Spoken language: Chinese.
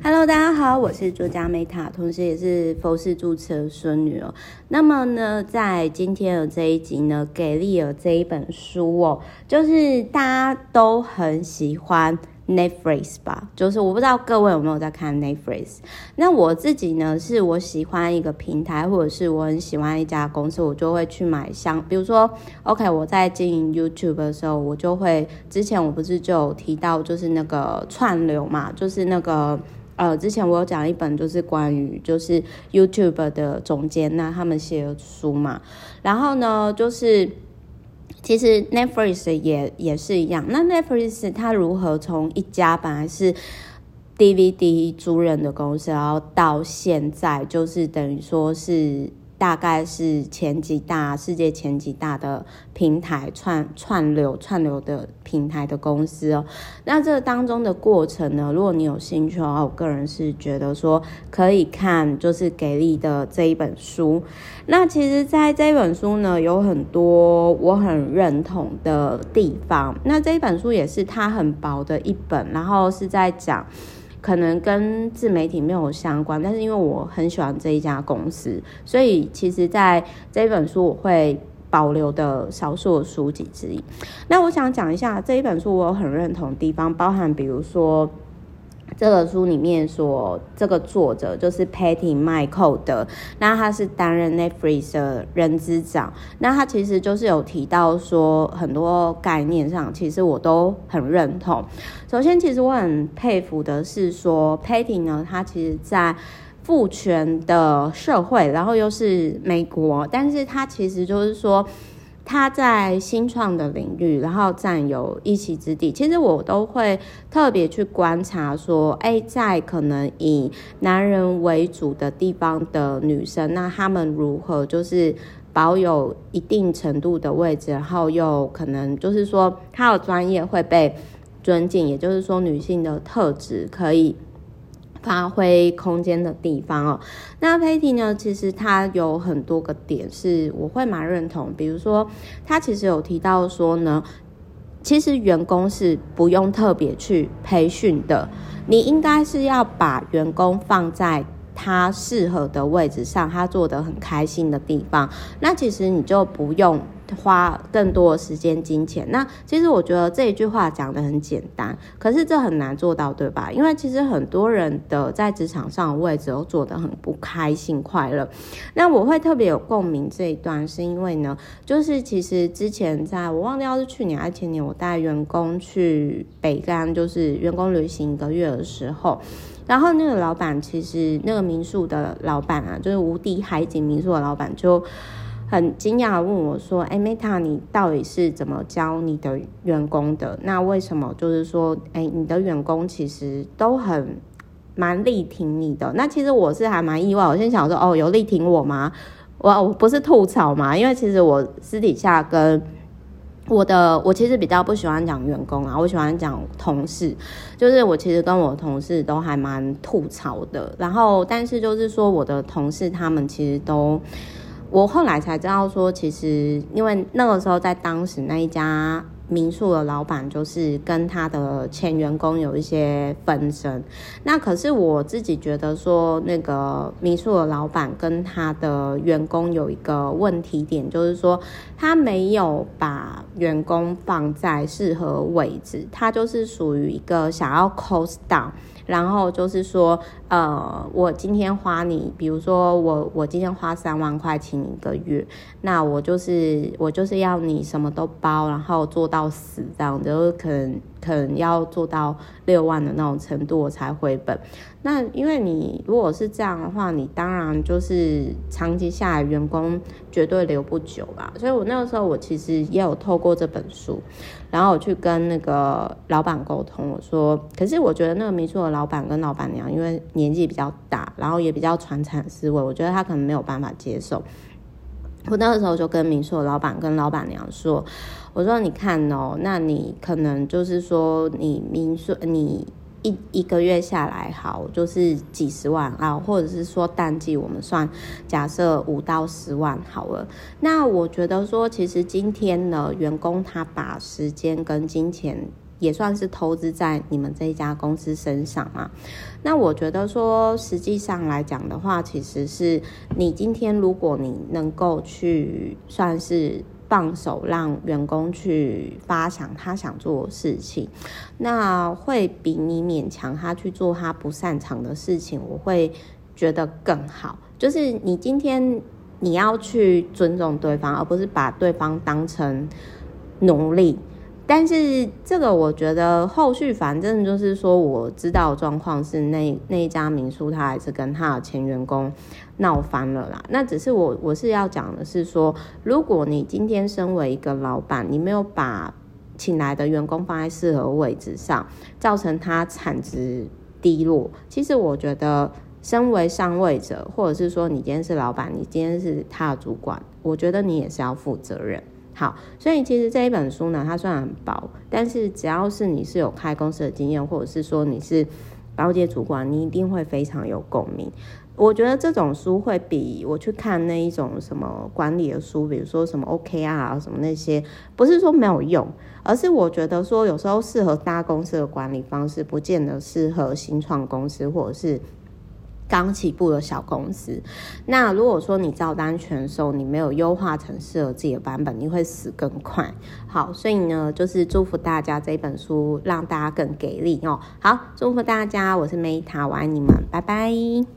Hello，大家好，我是作家 Meta，同时也是佛氏住持的孙女哦。那么呢，在今天的这一集呢，给力了这一本书哦，就是大家都很喜欢 Netflix 吧？就是我不知道各位有没有在看 Netflix。那我自己呢，是我喜欢一个平台，或者是我很喜欢一家公司，我就会去买像，比如说，OK，我在经营 YouTube 的时候，我就会之前我不是就有提到，就是那个串流嘛，就是那个。呃，之前我有讲一本，就是关于就是 YouTube 的总监，那他们写的书嘛。然后呢，就是其实 Netflix 也也是一样。那 Netflix 它如何从一家本来是 DVD 租人的公司，然后到现在就是等于说是。大概是前几大世界前几大的平台串串流串流的平台的公司哦。那这当中的过程呢，如果你有兴趣的话，我个人是觉得说可以看，就是给力的这一本书。那其实，在这一本书呢，有很多我很认同的地方。那这一本书也是它很薄的一本，然后是在讲。可能跟自媒体没有相关，但是因为我很喜欢这一家公司，所以其实在这一本书我会保留的少数书籍之一。那我想讲一下这一本书我很认同的地方，包含比如说。这个书里面说，这个作者就是 Patty Michael 的，那他是担任 Netflix 的人资长，那他其实就是有提到说很多概念上，其实我都很认同。首先，其实我很佩服的是说 Patty 呢，他其实在父权的社会，然后又是美国，但是他其实就是说。他在新创的领域，然后占有一席之地。其实我都会特别去观察，说，哎，在可能以男人为主的地方的女生，那他们如何就是保有一定程度的位置，然后又可能就是说，她的专业会被尊敬，也就是说，女性的特质可以。发挥空间的地方哦，那 Patty 呢？其实他有很多个点是我会蛮认同，比如说他其实有提到说呢，其实员工是不用特别去培训的，你应该是要把员工放在他适合的位置上，他做得很开心的地方，那其实你就不用。花更多时间、金钱，那其实我觉得这一句话讲得很简单，可是这很难做到，对吧？因为其实很多人的在职场上的位置都做得很不开心、快乐。那我会特别有共鸣这一段，是因为呢，就是其实之前在我忘掉是去年还是前年，我带员工去北干，就是员工旅行一个月的时候，然后那个老板其实那个民宿的老板啊，就是无敌海景民宿的老板就。很惊讶的问我说：“哎，Meta，你到底是怎么教你的员工的？那为什么就是说，哎，你的员工其实都很蛮力挺你的？那其实我是还蛮意外。我先想说，哦，有力挺我吗？我我不是吐槽嘛？因为其实我私底下跟我的，我其实比较不喜欢讲员工啊，我喜欢讲同事。就是我其实跟我同事都还蛮吐槽的。然后，但是就是说，我的同事他们其实都。”我后来才知道说，其实因为那个时候在当时那一家民宿的老板就是跟他的前员工有一些纷争。那可是我自己觉得说，那个民宿的老板跟他的员工有一个问题点，就是说他没有把员工放在适合位置，他就是属于一个想要 cost down。然后就是说，呃，我今天花你，比如说我我今天花三万块请一个月，那我就是我就是要你什么都包，然后做到死这样，就是可能可能要做到六万的那种程度我才回本。那因为你如果是这样的话，你当然就是长期下来员工绝对留不久啦。所以我那个时候我其实也有透过这本书。然后我去跟那个老板沟通，我说，可是我觉得那个民宿的老板跟老板娘，因为年纪比较大，然后也比较传产思维，我觉得他可能没有办法接受。我那个时候就跟民宿的老板跟老板娘说，我说你看哦，那你可能就是说你民宿你。一一个月下来，好，就是几十万啊，或者是说淡季，我们算假设五到十万好了。那我觉得说，其实今天呢，员工他把时间跟金钱也算是投资在你们这一家公司身上嘛。那我觉得说，实际上来讲的话，其实是你今天如果你能够去算是放手让员工去发想他想做的事情，那会比你勉强他去做他不擅长的事情，我会觉得更好。就是你今天你要去尊重对方，而不是把对方当成奴隶。但是这个我觉得后续反正就是说，我知道状况是那那一家民宿，他还是跟他的前员工闹翻了啦。那只是我我是要讲的是说，如果你今天身为一个老板，你没有把请来的员工放在适合位置上，造成他产值低落，其实我觉得身为上位者，或者是说你今天是老板，你今天是他的主管，我觉得你也是要负责任。好，所以其实这一本书呢，它虽然很薄，但是只要是你是有开公司的经验，或者是说你是高阶主管，你一定会非常有共鸣。我觉得这种书会比我去看那一种什么管理的书，比如说什么 OKR 啊什么那些，不是说没有用，而是我觉得说有时候适合大公司的管理方式，不见得适合新创公司或者是。刚起步的小公司，那如果说你照单全收，你没有优化成适合自己的版本，你会死更快。好，所以呢，就是祝福大家这本书让大家更给力哦。好，祝福大家，我是 Meta，我爱你们，拜拜。